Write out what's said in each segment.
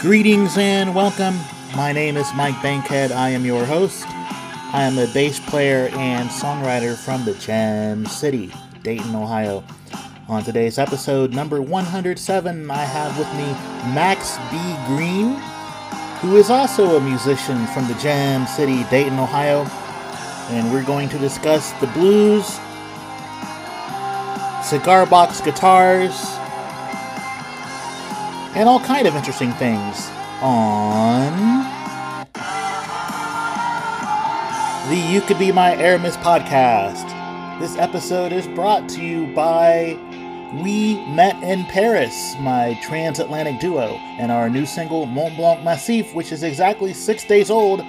Greetings and welcome. My name is Mike Bankhead. I am your host. I am a bass player and songwriter from the Gem City, Dayton, Ohio. On today's episode, number 107, I have with me Max B. Greene, who is also a musician from the Gem City, Dayton, Ohio. And we're going to discuss the blues, cigar box guitars, and all kind of interesting things on the You Could Be My Aramis podcast. This episode is brought to you by We Met in Paris, my transatlantic duo, and our new single Mont Blanc Massif, which is exactly six days old.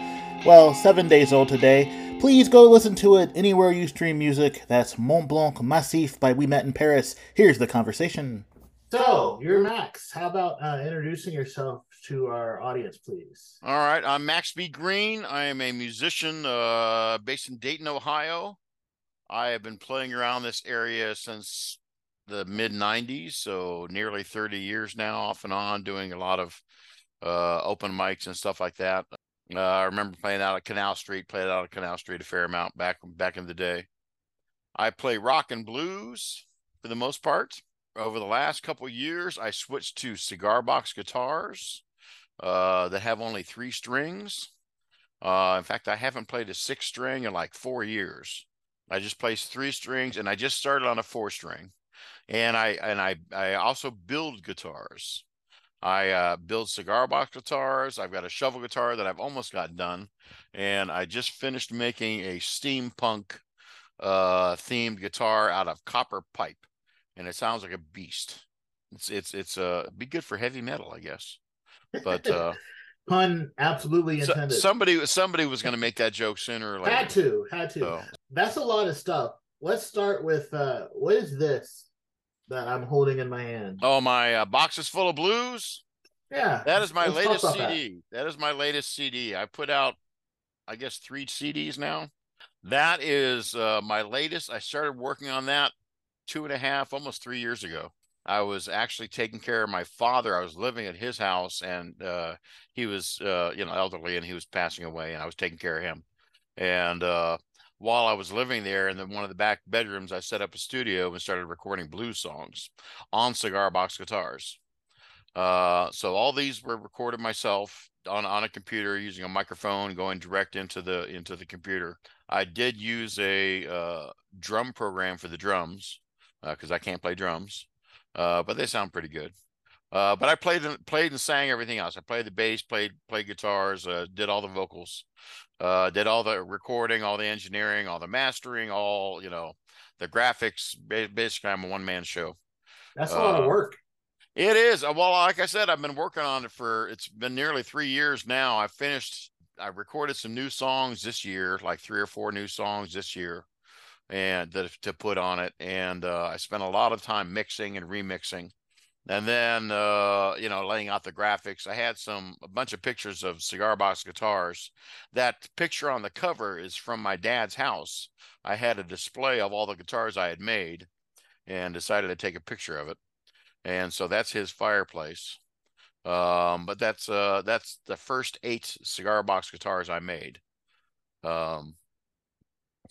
Well, seven days old today. Please go listen to it anywhere you stream music. That's Mont Blanc Massif by We Met in Paris. Here's the conversation. So, you're Max. How about uh, introducing yourself to our audience, please? All right, I'm Max B. Greene. I am a musician uh, based in Dayton, Ohio. I have been playing around this area since the mid 90s, so nearly 30 years now, off and on, doing a lot of uh, open mics and stuff like that. Uh, I remember playing out at Canal Street, played out at Canal Street a fair amount back back in the day. I play rock and blues for the most part over the last couple years, I switched to cigar box guitars uh, that have only three strings. Uh, in fact, I haven't played a six string in like four years. I just play three strings, and I just started on a four string. And I and I I also build guitars. I uh, build cigar box guitars. I've got a shovel guitar that I've almost got done, and I just finished making a steampunk uh, themed guitar out of copper pipe and it sounds like a beast. It's it's it's uh be good for heavy metal, I guess. But uh pun absolutely intended. So, somebody somebody was going to make that joke sooner or later. Had to, had to. So. That's a lot of stuff. Let's start with uh what is this that I'm holding in my hand? Oh, my uh, box is full of blues. Yeah, that is my latest CD. That. that is my latest CD. I put out, I guess, three CDs now. That is uh, my latest. I started working on that two and a half, almost three years ago. I was actually taking care of my father. I was living at his house, and uh, he was, uh, you know, elderly, and he was passing away, and I was taking care of him. And uh, while I was living there, in the, one of the back bedrooms, I set up a studio and started recording blues songs on cigar box guitars. Uh, so all these were recorded myself on on a computer using a microphone, going direct into the into the computer. I did use a uh, drum program for the drums because uh, I can't play drums, uh, but they sound pretty good. Uh, but I played and played and sang everything else. I played the bass, played played guitars, uh, did all the vocals, uh, did all the recording, all the engineering, all the mastering, all you know, the graphics. Basically, I'm a one man show. That's a lot of uh, work. It is. Well, like I said, I've been working on it for it's been nearly three years now. I finished. I recorded some new songs this year, like three or four new songs this year and to, to put on it. And uh, I spent a lot of time mixing and remixing. And then, uh, you know, laying out the graphics. I had some, a bunch of pictures of cigar box guitars. That picture on the cover is from my dad's house. I had a display of all the guitars I had made and decided to take a picture of it. And so that's his fireplace. Um, but that's uh that's the first eight cigar box guitars I made. Um,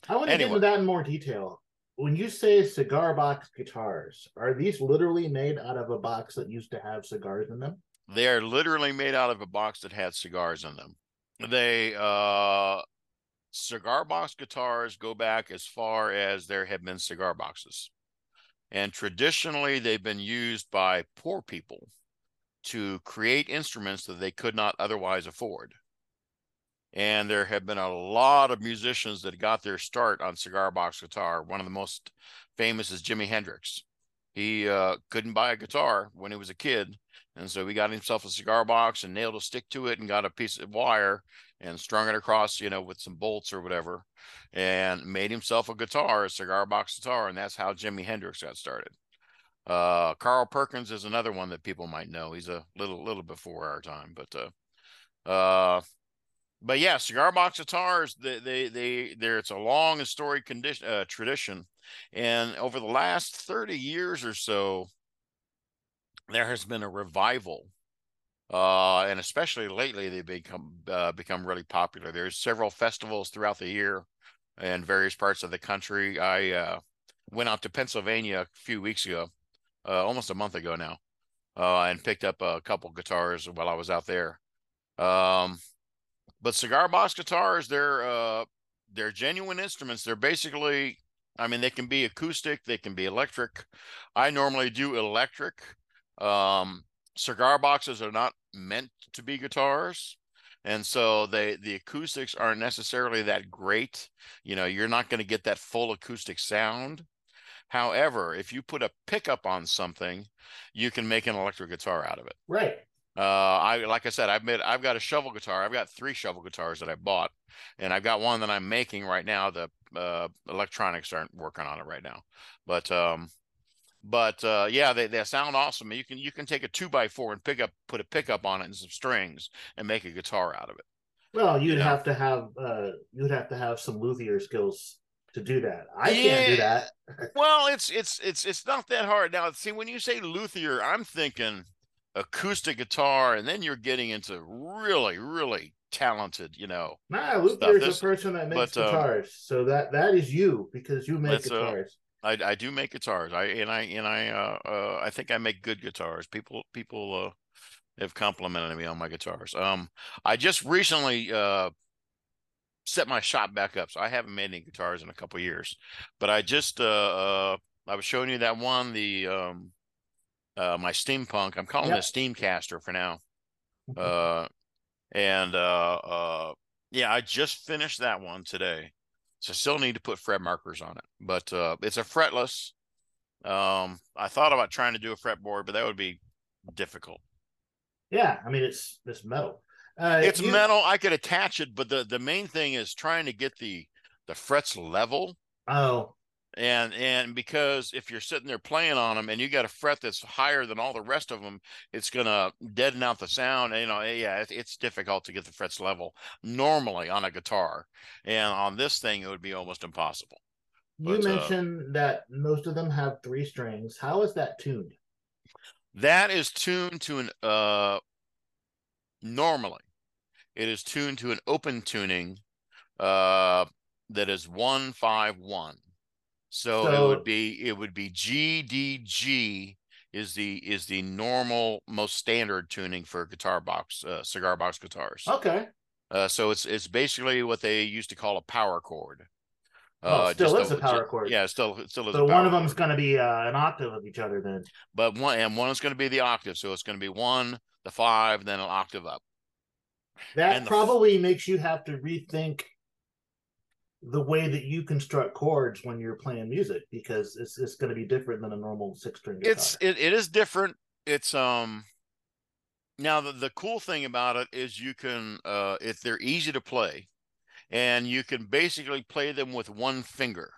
I want to anyway. get into that in more detail. When you say cigar box guitars, are these literally made out of a box that used to have cigars in them? They are literally made out of a box that had cigars in them. They uh cigar box guitars go back as far as there have been cigar boxes. And traditionally they've been used by poor people to create instruments that they could not otherwise afford and there have been a lot of musicians that got their start on cigar box guitar. One of the most famous is Jimi Hendrix. He uh, couldn't buy a guitar when he was a kid, and so he got himself a cigar box and nailed a stick to it and got a piece of wire and strung it across, you know, with some bolts or whatever, and made himself a guitar, a cigar box guitar, and that's how Jimi Hendrix got started. Uh, Carl Perkins is another one that people might know. He's a little little before our time, but uh, uh, but yeah, cigar box guitars, they they they there it's a long and storied condition uh, tradition, and over the last thirty years or so, there has been a revival uh, and especially lately they've become uh, become really popular. There's several festivals throughout the year in various parts of the country. I uh, went out to Pennsylvania a few weeks ago, uh, almost a month ago now, uh, and picked up a couple guitars while I was out there. Um, but cigar box guitars, they're uh, they're genuine instruments. They're basically, I mean, they can be acoustic, they can be electric. I normally do electric. Um, cigar boxes are not meant to be guitars and so they the acoustics aren't necessarily that great you know you're not going to get that full acoustic sound however if you put a pickup on something you can make an electric guitar out of it right uh, I like I said, I've made I've got a shovel guitar. I've got three shovel guitars that I bought, and I've got one that I'm making right now. The uh, electronics aren't working on it right now, but um, but uh, yeah, they, they sound awesome. You can you can take a two by four and pick up put a pickup on it and some strings and make a guitar out of it. Well, you'd you know? have to have uh, you'd have to have some luthier skills to do that. I yeah. can't do that. well, it's it's it's it's not that hard. Now, see, when you say luthier, I'm thinking acoustic guitar, and then you're getting into really, really talented, you know. Nah, luthier is a person that makes but, uh, guitars, um, so that that is you because you make uh, guitars. I, I do make guitars. I and I and I uh, uh I think I make good guitars. People people uh have complimented me on my guitars. Um I just recently uh set my shop back up. So I haven't made any guitars in a couple years. But I just uh, uh I was showing you that one, the um uh my steampunk. I'm calling yep. it a steamcaster for now. uh and uh uh yeah, I just finished that one today. So still need to put fret markers on it, but uh, it's a fretless. Um, I thought about trying to do a fretboard, but that would be difficult. Yeah, I mean it's it's metal. Uh, it's you... metal. I could attach it, but the the main thing is trying to get the the frets level. Oh, and and because if you're sitting there playing on them and you got a fret that's higher than all the rest of them it's gonna deaden out the sound and, you know yeah it's, it's difficult to get the frets level normally on a guitar and on this thing it would be almost impossible. You but, uh, mentioned uh, that most of them have three strings. How is that tuned? That is tuned to an uh normally. It is tuned to an open tuning uh that is 151 so, so, it would be it would be GDG is the is the normal most standard tuning for guitar box uh, cigar box guitars. Okay. Uh, so it's it's basically what they used to call a power chord. Oh, uh, still is a, a power chord. Yeah, still still is. So one of them is going to be uh, an octave of each other then. But one and one is going to be the octave, so it's going to be one, the five, then an octave up. That probably makes you have to rethink the way that you construct chords when you're playing music because it's it's going to be different than a normal six string guitar. It's it, it is different. It's um now the, the cool thing about it is you can uh if they're easy to play and you can basically play them with one finger.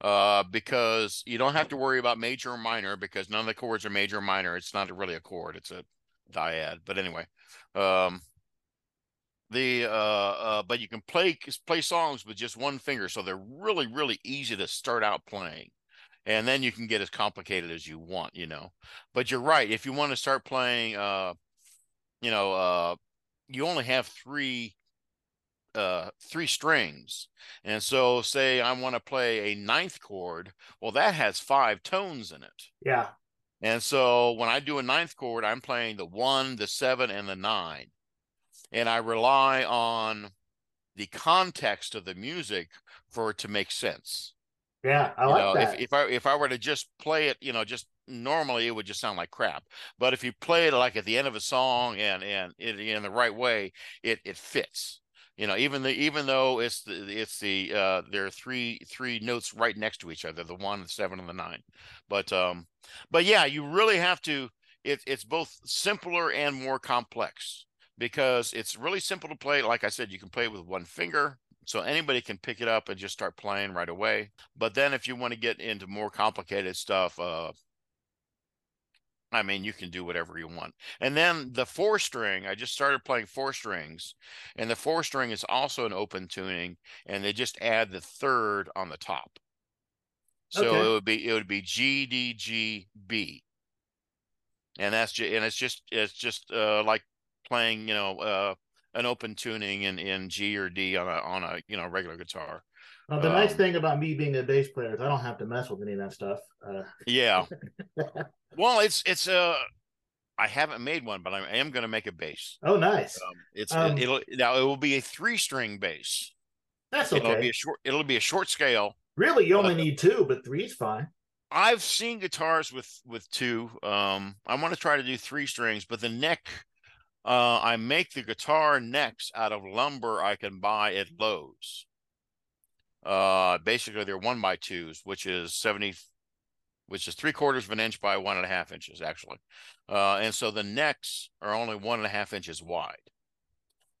Uh, because you don't have to worry about major or minor because none of the chords are major or minor. It's not really a chord; it's a dyad. But anyway, um, the uh, uh, but you can play play songs with just one finger, so they're really really easy to start out playing, and then you can get as complicated as you want, you know. But you're right. If you want to start playing, uh, you know, uh, you only have three uh three strings and so say i want to play a ninth chord well that has five tones in it yeah and so when i do a ninth chord i'm playing the one the seven and the nine and I rely on the context of the music for it to make sense. Yeah, I you like know, that. If, if I if I were to just play it, you know, just normally it would just sound like crap. But if you play it like at the end of a song and and it, in the right way, it it fits. You know, even the even though it's the it's the uh there are three three notes right next to each other, the one, the seven, and the nine. But um, but yeah, you really have to. It, it's both simpler and more complex because it's really simple to play. Like I said, you can play with one finger. So anybody can pick it up and just start playing right away. But then if you want to get into more complicated stuff, uh, I mean, you can do whatever you want. And then the four string, I just started playing four strings, and the four string is also an open tuning, and they just add the third on the top. So okay. it would be it would be G D G B. and that's just and it's just it's just uh, like playing you know uh, an open tuning in in G or D on a on a you know regular guitar. Well, the um, nice thing about me being a bass player is I don't have to mess with any of that stuff. Uh... Yeah. well, it's it's uh I haven't made one, but I am going to make a bass. Oh, nice. Um, it's um, it, will now it will be a three string bass. That's okay. It'll be a short. It'll be a short scale. Really, you only uh, need two, but three's fine. I've seen guitars with with two. Um, I want to try to do three strings, but the neck, uh, I make the guitar necks out of lumber I can buy at Lowe's. Uh, basically they're one by twos, which is seventy, which is three quarters of an inch by one and a half inches actually. Uh, and so the necks are only one and a half inches wide.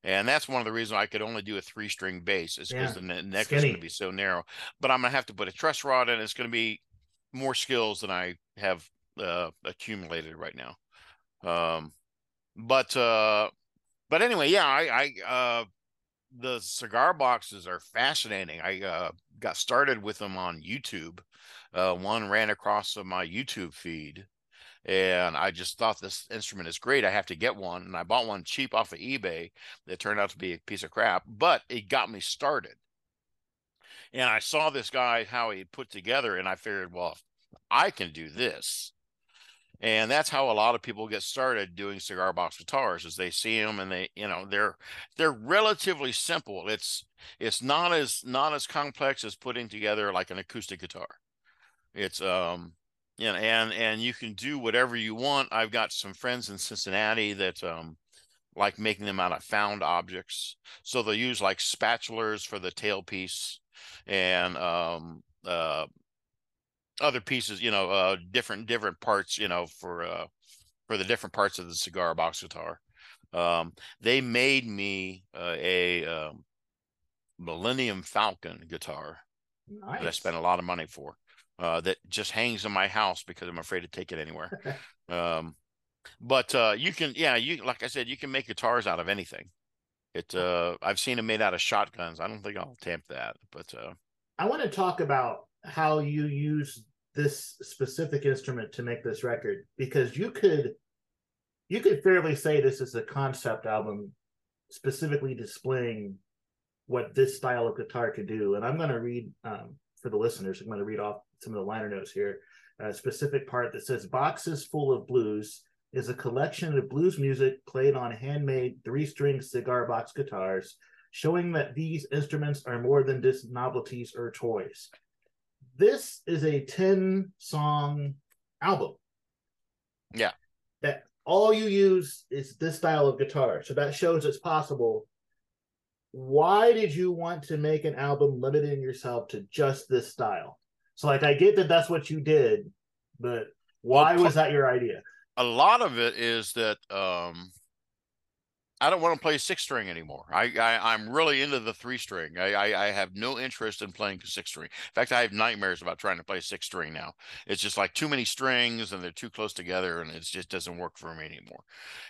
And that's one of the reasons I could only do a three string bass is because yeah. the neck Skinny. is going to be so narrow. But I'm going to have to put a truss rod in. It's going to be more skills than I have uh, accumulated right now. Um, but uh, but anyway, yeah, I, I uh, the cigar boxes are fascinating. I uh, got started with them on YouTube. Uh, one ran across my YouTube feed, and I just thought this instrument is great. I have to get one, and I bought one cheap off of eBay that turned out to be a piece of crap, but it got me started. And I saw this guy how he put together, and I figured, well, I can do this. And that's how a lot of people get started doing cigar box guitars is they see them and they, you know, they're they're relatively simple. It's it's not as not as complex as putting together like an acoustic guitar. It's um you know, and and you can do whatever you want. I've got some friends in Cincinnati that um like making them out of found objects. So they'll use like spatulas for the tailpiece and um uh other pieces, you know, uh, different different parts, you know, for uh, for the different parts of the cigar box guitar. Um, they made me uh, a um, Millennium Falcon guitar nice. that I spent a lot of money for. Uh, that just hangs in my house because I'm afraid to take it anywhere. um, but uh, you can, yeah, you like I said, you can make guitars out of anything. It, uh, I've seen them made out of shotguns. I don't think I'll attempt that, but uh, I want to talk about how you use this specific instrument to make this record because you could you could fairly say this is a concept album specifically displaying what this style of guitar could do. And i'm going to read um, for the listeners i'm going to read off some of the liner notes here. A specific part that says boxes full of blues is a collection of blues music played on handmade three-string cigar box guitars showing that these instruments are more than just novelties or toys this is a 10 song album. Yeah. That all you use is this style of guitar. So that shows it's possible. Why did you want to make an album limiting yourself to just this style? So, like, I get that that's what you did, but why well, was that your idea? A lot of it is that um, I don't want to play six string anymore. I, I am really into the three string. I, I, I have no interest in playing six string. In fact, I have nightmares about trying to play six string now. It's just like too many strings and they're too close together, and it just doesn't work for me anymore.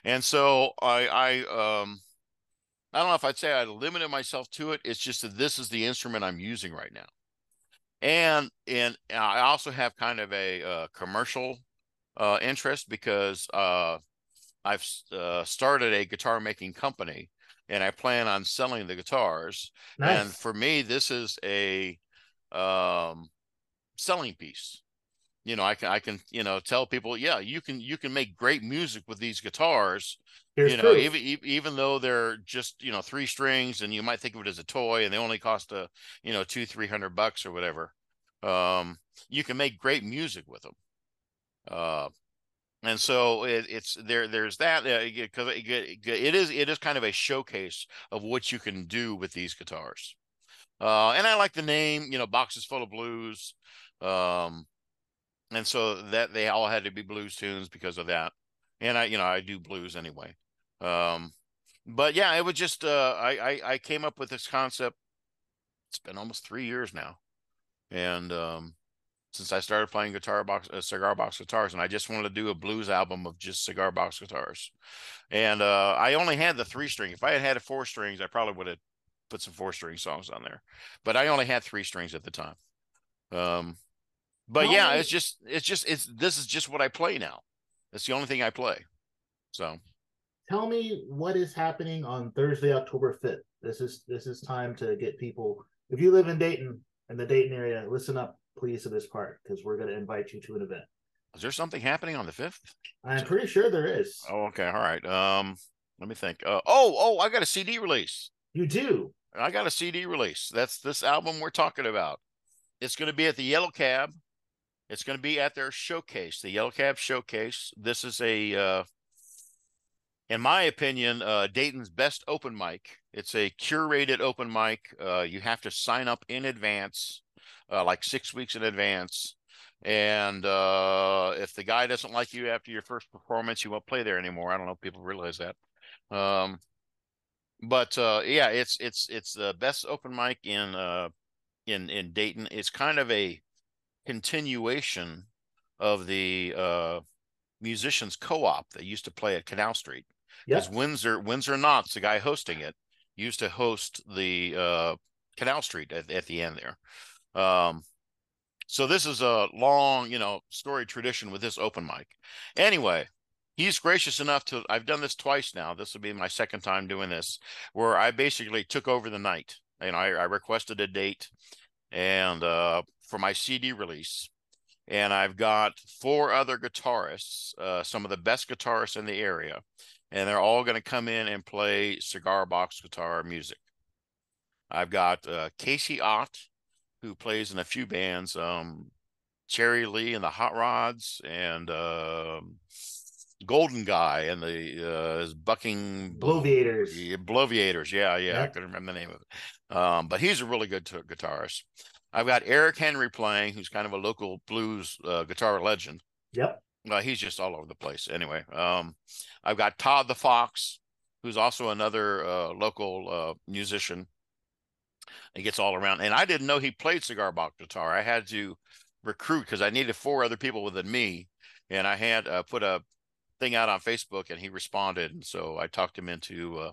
And so I I um I don't know if I'd say I limited myself to it. It's just that this is the instrument I'm using right now, and and I also have kind of a uh, commercial uh, interest because uh, I've uh, started a guitar making company and I plan on selling the guitars. Nice. And for me, this is a um, selling piece. You know, I can I can you know tell people, yeah, you can you can make great music with these guitars. Here's you know, even even though they're just you know three strings, and you might think of it as a toy, and they only cost a you know two three hundred bucks or whatever. Um, you can make great music with them. Uh, and so it, it's there there's that because uh, it, it is it is kind of a showcase of what you can do with these guitars. Uh, and i like the name you know boxes full of blues um, and so that they all had to be blues tunes because of that. And i you know i do blues anyway. Um, but yeah it was just uh, I, I i came up with this concept it's been almost three years now. And um since I started playing guitar box, uh, cigar box guitars, and I just wanted to do a blues album of just cigar box guitars. And uh, I only had the three string. If I had had a four strings, I probably would have put some four string songs on there. But I only had three strings at the time. Um, but yeah, it's just it's just it's this is just what I play now. It's the only thing I play. So tell me what is happening on Thursday, October 5th. This is this is time to get people. If you live in Dayton in the Dayton area, listen up, please, to this part because we're going to invite you to an event. Is there something happening on the fifth? I'm pretty sure there is. Oh, okay, all right. Um, let me think. Uh, oh, oh, I got a CD release. You do. I got a CD release. That's this album we're talking about. It's going to be at the Yellow Cab. It's going to be at their showcase, the Yellow Cab Showcase. This is a, uh, in my opinion, uh, Dayton's best open mic. It's a curated open mic. Uh, you have to sign up in advance, uh, like six weeks in advance. And uh, if the guy doesn't like you after your first performance, you won't play there anymore. I don't know if people realize that. Um, but uh, yeah, it's it's it's the best open mic in uh, in in Dayton. It's kind of a continuation of the uh, musicians co-op that used to play at Canal Street. Because. Windsor Windsor Knotts, the guy hosting it, used to host the uh, Canal Street at, at the end there. Um, so this is a long, you know, story tradition with this open mic. Anyway, he's gracious enough to I've done this twice now. This will be my second time doing this, where I basically took over the night. And I, I requested a date and uh, for my CD release. And I've got four other guitarists, uh, some of the best guitarists in the area, and they're all going to come in and play cigar box guitar music. I've got uh, Casey Ott, who plays in a few bands, um, Cherry Lee and the Hot Rods, and uh, Golden Guy and the uh, Bucking Bloviators. Bloviators, yeah, yeah, yep. I couldn't remember the name of it. Um, but he's a really good t- guitarist. I've got Eric Henry playing, who's kind of a local blues uh, guitar legend. Yep. Uh, he's just all over the place. Anyway, um, I've got Todd the Fox, who's also another uh, local uh, musician. He gets all around, and I didn't know he played cigar box guitar. I had to recruit because I needed four other people within me, and I had uh, put a thing out on Facebook, and he responded, and so I talked him into uh,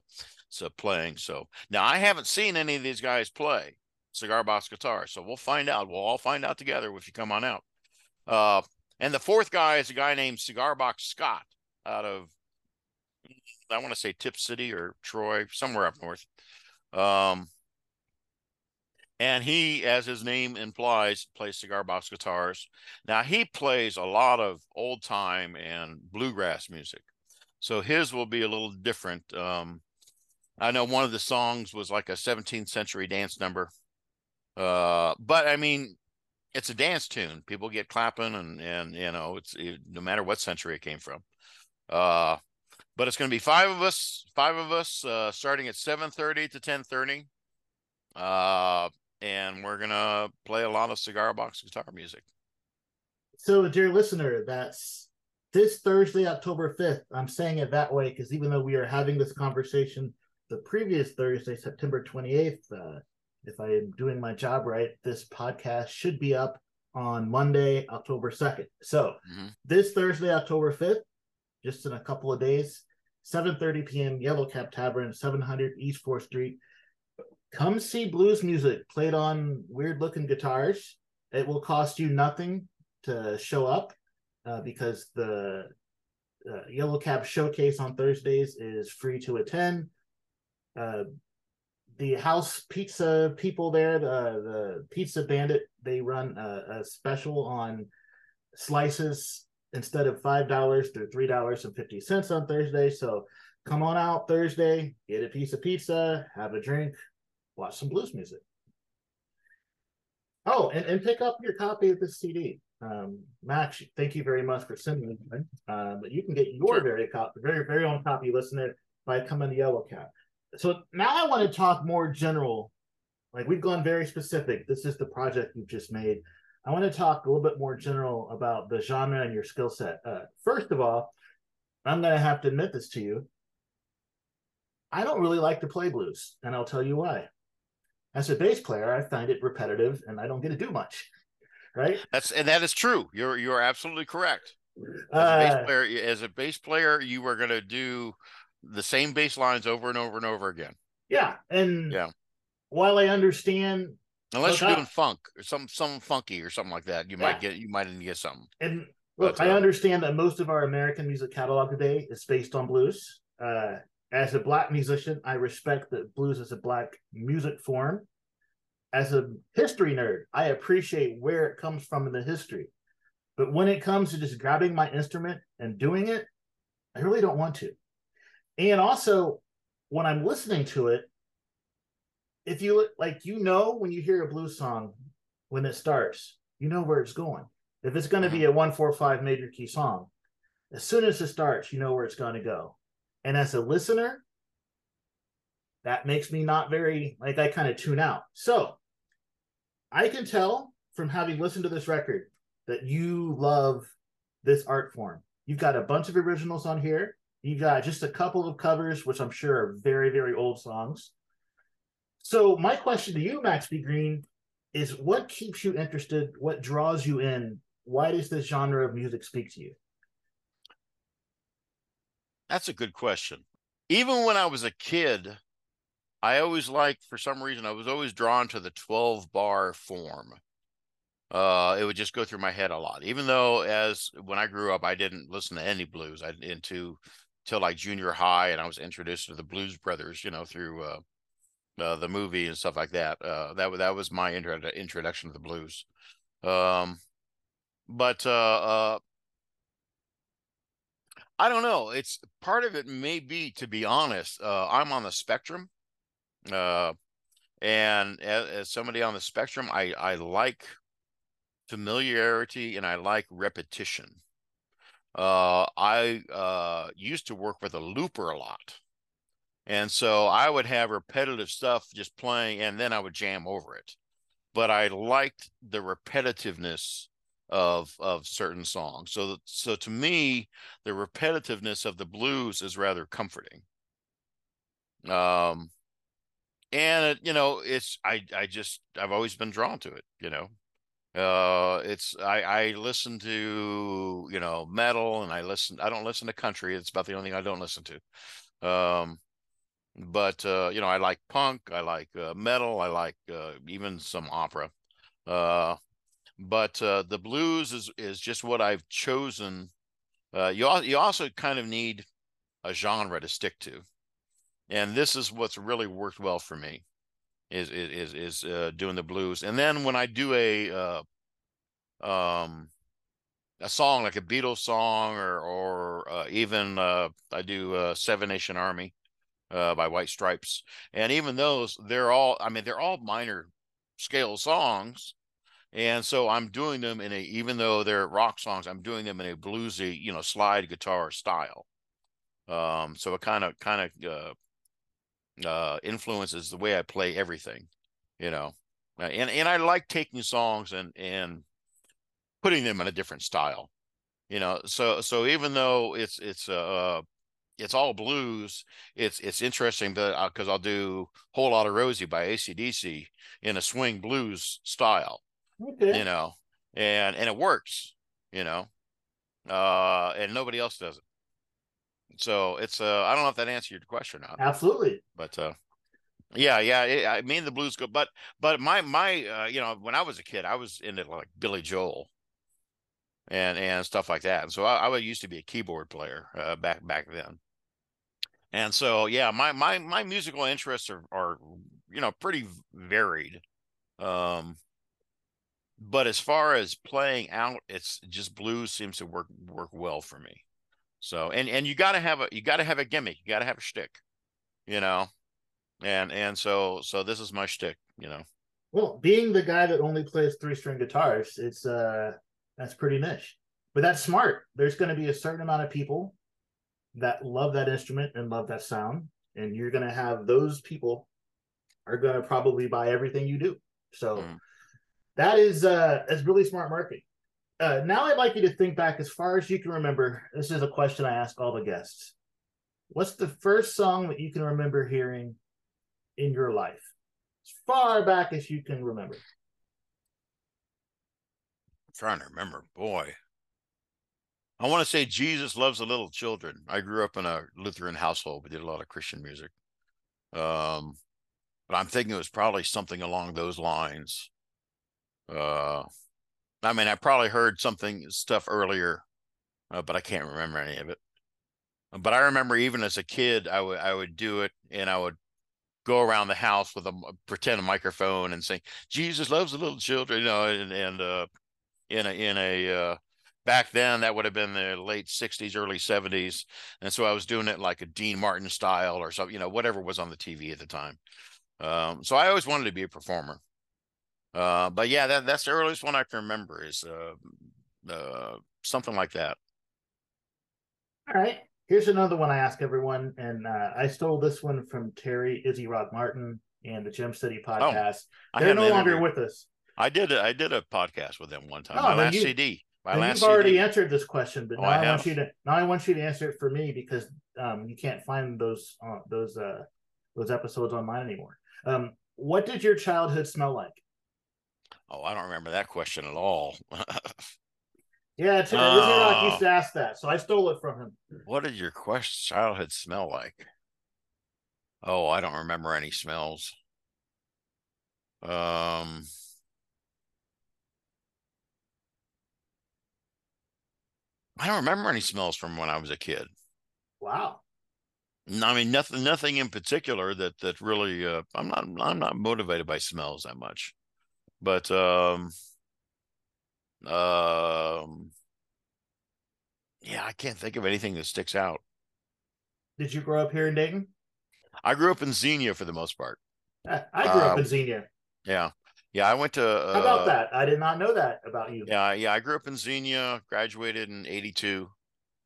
so playing. So now I haven't seen any of these guys play cigar box guitar, so we'll find out. We'll all find out together if you come on out. Uh, and the fourth guy is a guy named Cigar Box Scott out of I want to say Tipp City or Troy, somewhere up north. Um, and he, as his name implies, plays cigar box guitars. Now he plays a lot of old time and bluegrass music, so his will be a little different. Um, I know one of the songs was like a 17th century dance number, uh, but I mean, it's a dance tune. People get clapping, and and you know, it's it, no matter what century it came from. Uh, but it's going to be five of us, five of us, uh, starting at 7:30 to 10:30. Uh, and we're gonna play a lot of cigar box guitar music. So, dear listener, that's this Thursday, October 5th. I'm saying it that way because even though we are having this conversation the previous Thursday, September 28th, uh, if I am doing my job right, this podcast should be up on Monday, October 2nd. So, mm-hmm. this Thursday, October 5th, just in a couple of days, 7:30 p.m. Yellow Cab Tavern, 700 East 4th Street come see blues music played on weird looking guitars. It will cost you nothing to show up uh, because the uh, Yellow Cab showcase on Thursdays is free to attend. Uh, the house pizza people there, the, the Pizza Bandit, they run a, a special on slices instead of five dollars they're three dollars and fifty cents on Thursday. So come on out Thursday, get a piece of pizza, have a drink, watch some blues music. Oh, and, and pick up your copy of this CD. Um, Max, thank you very much for sending it. Uh, but you can get your sure. very copy, very very own copy, listener, by coming to Yellow Cab. So now I want to talk more general. Like we've gone very specific. This is the project you've just made. I want to talk a little bit more general about the genre and your skill set. Uh, first of all, I'm going to have to admit this to you. I don't really like to play blues, and I'll tell you why as a bass player, I find it repetitive and I don't get to do much. Right. That's and that is true. You're you're absolutely correct. As a bass uh, player, as a bass player, you are going to do the same bass lines over and over and over again. Yeah, and yeah. While I understand, unless you're doing funk or some some funky or something like that, you yeah. might get you might get something. And Look, but, uh, I understand that most of our American music catalog today is based on blues. Uh, as a black musician, I respect that blues is a black music form. As a history nerd, I appreciate where it comes from in the history. But when it comes to just grabbing my instrument and doing it, I really don't want to. And also, when I'm listening to it, if you like, you know, when you hear a blues song, when it starts, you know where it's going. If it's going to be uh-huh. a one, four, five major key song, as soon as it starts, you know where it's going to go. And as a listener, that makes me not very like I kind of tune out. So I can tell from having listened to this record that you love this art form. You've got a bunch of originals on here. You've got just a couple of covers, which I'm sure are very, very old songs. So my question to you, Max B. Greene, is what keeps you interested? What draws you in? Why does this genre of music speak to you? That's a good question. Even when I was a kid, I always liked, for some reason, I was always drawn to the 12 bar form. Uh, it would just go through my head a lot. Even though, as when I grew up, I didn't listen to any blues. I into till like junior high, and I was introduced to the Blues Brothers, you know, through uh, uh, the movie and stuff like that. Uh, that that was my intro- introduction to the blues. Um, but uh, uh, I don't know. It's part of it may be, to be honest, uh, I'm on the spectrum. Uh, and as, as, somebody on the spectrum, I, I like familiarity and I like repetition. Uh, I uh, used to work with a looper a lot. And so I would have repetitive stuff just playing and then I would jam over it. But I liked the repetitiveness of of certain songs. So so to me, the repetitiveness of the blues is rather comforting. Um, and it, you know, it's I I just I've always been drawn to it. You know, uh, it's I I listen to you know metal and I listen I don't listen to country. It's about the only thing I don't listen to. Um, but uh, you know, I like punk, I like uh, metal, I like uh, even some opera. Uh, but uh, the blues is is just what I've chosen. Uh, you you also kind of need a genre to stick to, and this is what's really worked well for me, is is is uh, doing the blues. And then when I do a uh, um a song like a Beatles song or or uh, even uh, I do Seven Nation Army by White Stripes, and even those they're all I mean they're all minor scale songs and so I'm doing them in a, even though they're rock songs, I'm doing them in a bluesy, you know, slide guitar style. Um, so it kind of, kind of, uh, uh, influences the way I play everything, you know, uh, and, and I like taking songs and, and putting them in a different style, you know, so, so even though it's, it's, uh, it's all blues. It's it's interesting, because I'll do "Whole lot of Rosie" by AC/DC in a swing blues style, Okay. You know, and and it works, you know. Uh and nobody else does it. So it's uh I don't know if that answered your question or not. Absolutely. But uh yeah, yeah. It, I mean, the blues go, but but my my uh, you know when I was a kid, I was into like Billy Joel and and stuff like that. And so I, I used to be a keyboard player uh, back back then. And so yeah, my my my musical interests are are you know pretty varied. Um, but as far as playing out, it's just blues seems to work work well for me. So and and you got to have a you got to have a gimmick, you got to have a shtick, you know, and and so so this is my shtick, you know. Well, being the guy that only plays three string guitars, it's uh that's pretty niche, but that's smart. There's going to be a certain amount of people that love that instrument and love that sound, and you're going to have those people are going to probably buy everything you do. So. Mm that is uh is really smart marketing. Uh, now I'd like you to think back as far as you can remember. This is a question I ask all the guests. What's the first song that you can remember hearing in your life? As far back as you can remember. I'm trying to remember, boy. I want to say Jesus loves the little children. I grew up in a Lutheran household. We did a lot of Christian music. Um, but I'm thinking it was probably something along those lines. Uh, I mean, I probably heard something stuff earlier uh, but I can't remember any of it. But I remember even as a kid, I would I would do it, and I would go around the house with a pretend a microphone and sing "Jesus loves the little children," you know, and, and uh, in a in a uh, back then that would have been the late 60s early 70s and so i was doing it like a dean martin style or something you know whatever was on the tv at the time. Um, so i always wanted to be a performer uh, but yeah that, that's the earliest one i can remember is uh, uh, something like that all right here's another one i ask everyone and uh, i stole this one from terry izzy rock martin and the gem city oh, podcast oh, they're no longer with us I did I did a podcast with them one time. Oh, my last you, CD. My last you've already answered this question, but oh, now I, I want you to now I want you to answer it for me because um, you can't find those uh, those uh, those episodes online anymore. Um, what did your childhood smell like? Oh, I don't remember that question at all. yeah, Tim uh, Rock used to ask that, so I stole it from him. What did your question childhood smell like? Oh, I don't remember any smells. Um, I don't remember any smells from when I was a kid. Wow. I mean, nothing, nothing in particular that that really. Uh, I'm not, I'm not motivated by smells that much, but um, um, yeah, I can't think of anything that sticks out. Did you grow up here in Dayton? I grew up in Xenia for the most part. I grew uh, up in Xenia. Yeah, yeah, I went to. Uh, How about uh, that? I did not know that about you. Yeah, yeah. I grew up in Xenia, graduated in '82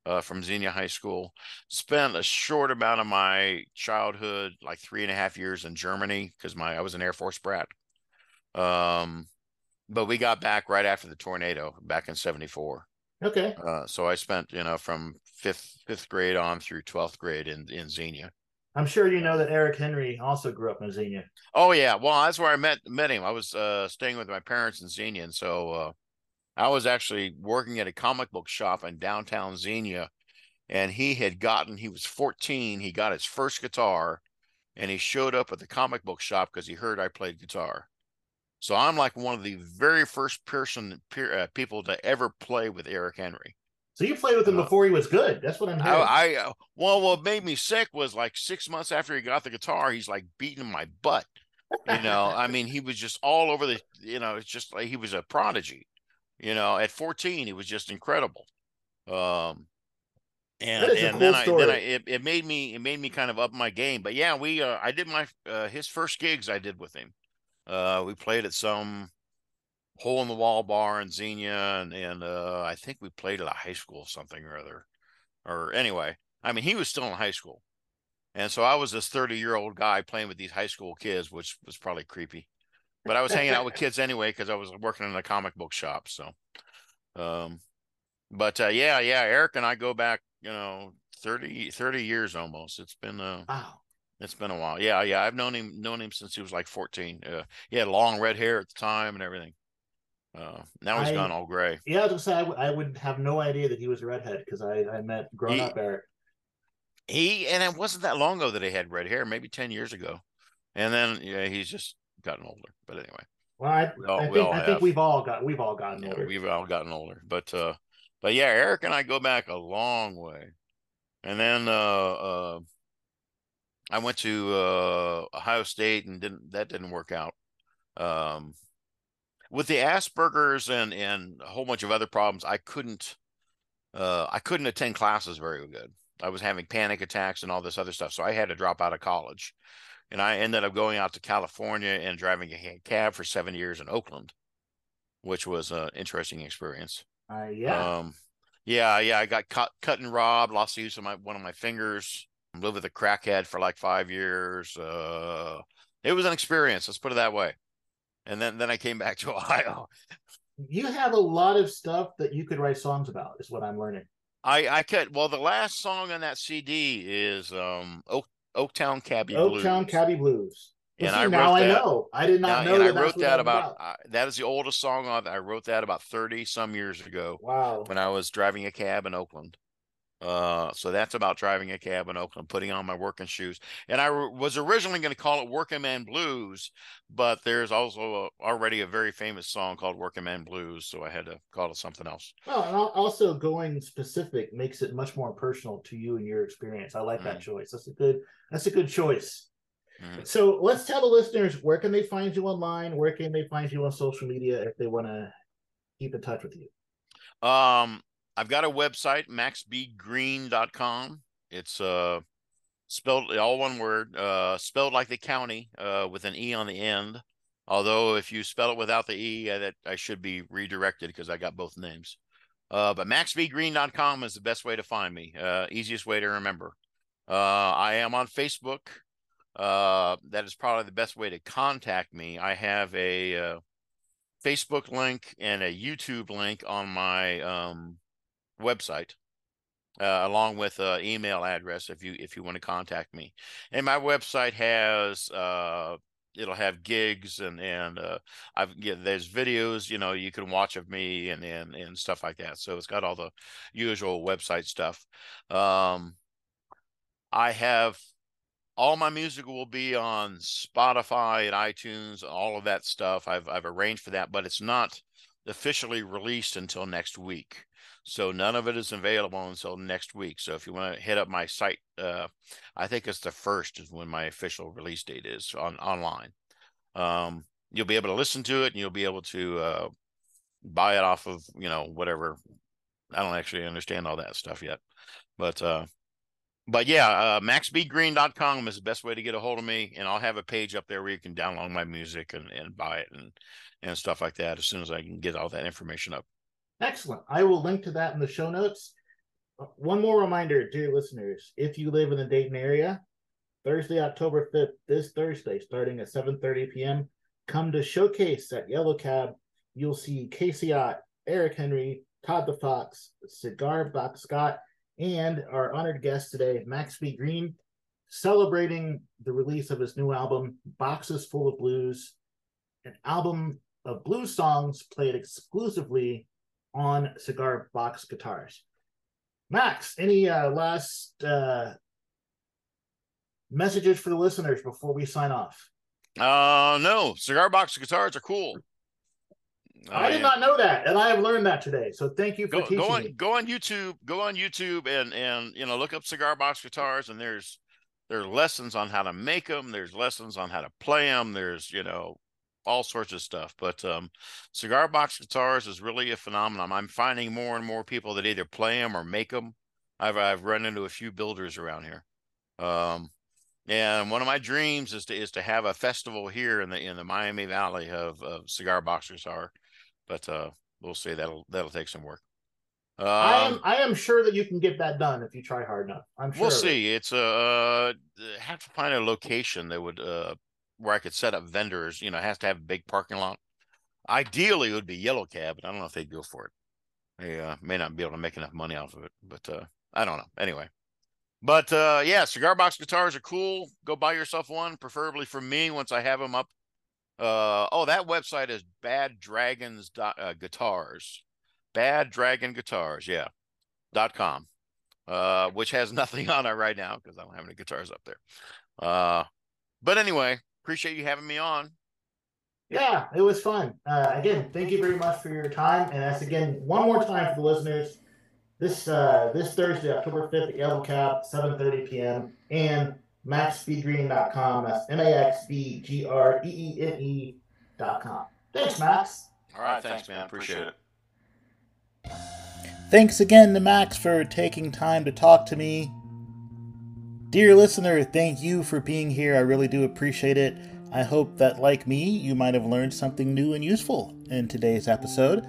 uh, from Xenia High School. Spent a short amount of my childhood, like three and a half years, in Germany because my I was an Air Force brat. Um, but we got back right after the tornado back in '74. Okay. Uh, so I spent, you know, from fifth fifth grade on through twelfth grade in in Xenia. I'm sure you know that Eric Henry also grew up in Xenia. Oh yeah, well that's where I met met him. I was uh, staying with my parents in Xenia, and so uh, I was actually working at a comic book shop in downtown Xenia, and he had gotten he was 14. He got his first guitar, and he showed up at the comic book shop because he heard I played guitar. So I'm like one of the very first person uh, people to ever play with Eric Henry. So you played with him uh, before he was good. That's what I'm hearing. I, I uh, well, what made me sick was like six months after he got the guitar, he's like beating my butt. You know, I mean, he was just all over the. You know, it's just like he was a prodigy. You know, at 14, he was just incredible. Um, and and cool then. I then I it, it made me it made me kind of up my game. But yeah, we uh, I did my uh, his first gigs I did with him. Uh, we played at some hole in the wall bar in Xenia, and, and uh, I think we played at a high school or something or other. Or anyway, I mean, he was still in high school, and so I was this thirty year old guy playing with these high school kids, which was probably creepy. But I was hanging out with kids anyway because I was working in a comic book shop. So, um, but uh, yeah, yeah, Eric and I go back, you know, 30, 30 years almost. It's been uh, wow. It's been a while. Yeah, yeah. I've known him known him since he was like 14. Uh, he had long red hair at the time and everything. Uh, now he's I, gone all gray. Yeah, I was gonna say I, w- I would have no idea that he was a redhead because I, I met grown he, up Eric. He and it wasn't that long ago that he had red hair, maybe ten years ago, and then yeah, he's just gotten older. But anyway, well, I, we all, I think, I think we've all got we've all gotten yeah, older. We've all gotten older, but uh, but yeah, Eric and I go back a long way, and then uh, uh I went to uh Ohio State and didn't that didn't work out. Um, with the Asperger's and and a whole bunch of other problems, I couldn't uh, I couldn't attend classes very good. I was having panic attacks and all this other stuff, so I had to drop out of college. And I ended up going out to California and driving a cab for seven years in Oakland, which was an interesting experience. Uh, yeah. Um, yeah, yeah. I got cut, cut and robbed, lost the use of my one of my fingers. Lived with a crackhead for like five years. Uh, it was an experience. Let's put it that way and then then I came back to Ohio. You have a lot of stuff that you could write songs about, is what I'm learning. I I could. Well, the last song on that CD is um Oak Oaktown Cabbie Blues. Oaktown Cabbie Blues. And see, I now that, I know. I did not now, know. That I wrote that about. about. that is the oldest song on. I wrote that about thirty some years ago. Wow. When I was driving a cab in Oakland. Uh, so that's about driving a cab in Oakland, putting on my working shoes. And I was originally going to call it Working Man Blues, but there's also a, already a very famous song called Working Man Blues, so I had to call it something else. Well, and also going specific makes it much more personal to you and your experience. I like mm. that choice. That's a good. That's a good choice. Mm. So let's tell the listeners where can they find you online? Where can they find you on social media if they want to keep in touch with you? Um, I've got a website, maxbgreene.com. It's uh spelled all one word, uh spelled like the county, uh with an E on the end. Although if you spell it without the E, I, that I should be redirected because I got both names. Uh, but maxbgreene.com is the best way to find me. Uh, easiest way to remember. Uh, I am on Facebook. Uh, that is probably the best way to contact me. I have a uh, Facebook link and a YouTube link on my um, website, uh, along with an email address if you if you want to contact me. And my website has uh, it'll have gigs and and uh, I've yeah, there's videos you know you can watch of me and and and stuff like that. So it's got all the usual website stuff. Um, I have all my music will be on Spotify and iTunes, all of that stuff. I've I've arranged for that, but it's not officially released until next week. So none of it is available until next week. So if you want to hit up my site, uh, I think it's the first is when my official release date is on online. Um, you'll be able to listen to it and you'll be able to uh, buy it off of you know whatever. I don't actually understand all that stuff yet, but uh, but yeah, uh, maxbgreene.com is the best way to get a hold of me, and I'll have a page up there where you can download my music and, and buy it and and stuff like that as soon as I can get all that information up. Excellent. I will link to that in the show notes. Uh, one more reminder, dear listeners, if you live in the Dayton area, Thursday, October 5th, this Thursday, starting at 7:30 p.m., come to Showcase at Yellow Cab. You'll see Casey Ott, Eric Henry, Todd the Fox, Cigar Box Scott, and our honored guest today, Max B. Greene, celebrating the release of his new album, Boxes Full of Blues, an album of blues songs played exclusively on cigar box guitars. Max, any uh, last uh, messages for the listeners before we sign off? Uh, no, cigar box guitars are cool. I, did not know that, and I have learned that today. So thank you for go, teaching go on, me. Go on YouTube. Go on YouTube and and you know look up cigar box guitars, and there's there are lessons on how to make them. There's lessons on how to play them. There's you know all sorts of stuff. But um, cigar box guitars is really a phenomenon. I'm finding more and more people that either play them or make them. I've I've run into a few builders around here. Um, and one of my dreams is to is to have a festival here in the in the Miami Valley of, of cigar box guitar but uh, we'll see. That'll that'll take some work. Um, I am um, I am sure that you can get that done if you try hard enough. I'm sure. We'll see. It. It's a uh, have to find a location that would uh where I could set up vendors. You know, it has to have a big parking lot. Ideally, it would be yellow cab, but I don't know if they'd go for it. They uh, may not be able to make enough money off of it, but uh, I don't know. Anyway, but uh, yeah, cigar box guitars are cool. Go buy yourself one, preferably from me once I have them up uh, oh, that website is Bad Dragons uh, Guitars. Bad Dragon Guitars, yeah, dot com. Uh, which has nothing on it right now because I don't have any guitars up there. But anyway, appreciate you having me on. Yeah, it was fun. Uh, again, thank you very much for your time. And that's again one more time for the listeners. This uh, this Thursday, October fifth, at Yellow Cab, seven thirty p.m. and maxbgreene.com. That's M A X B G R E E N com. Thanks, Max. All right. Thanks, man. Appreciate it. Thanks again to Max for taking time to talk to me. Dear listener, thank you for being here. I really do appreciate it. I hope that, like me, you might have learned something new and useful in today's episode.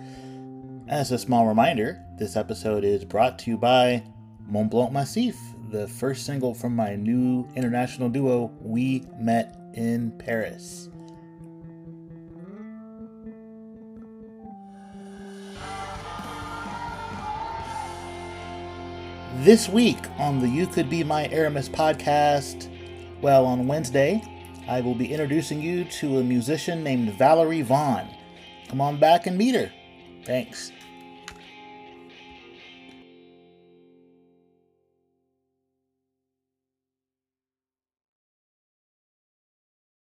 As a small reminder, this episode is brought to you by Mont Blanc Massif, the first single from my new international duo, We Met in Paris. This week on the You Could Be My Aramis podcast, well, on Wednesday, I will be introducing you to a musician named Valerie Vaughn. Come on back and meet her. Thanks.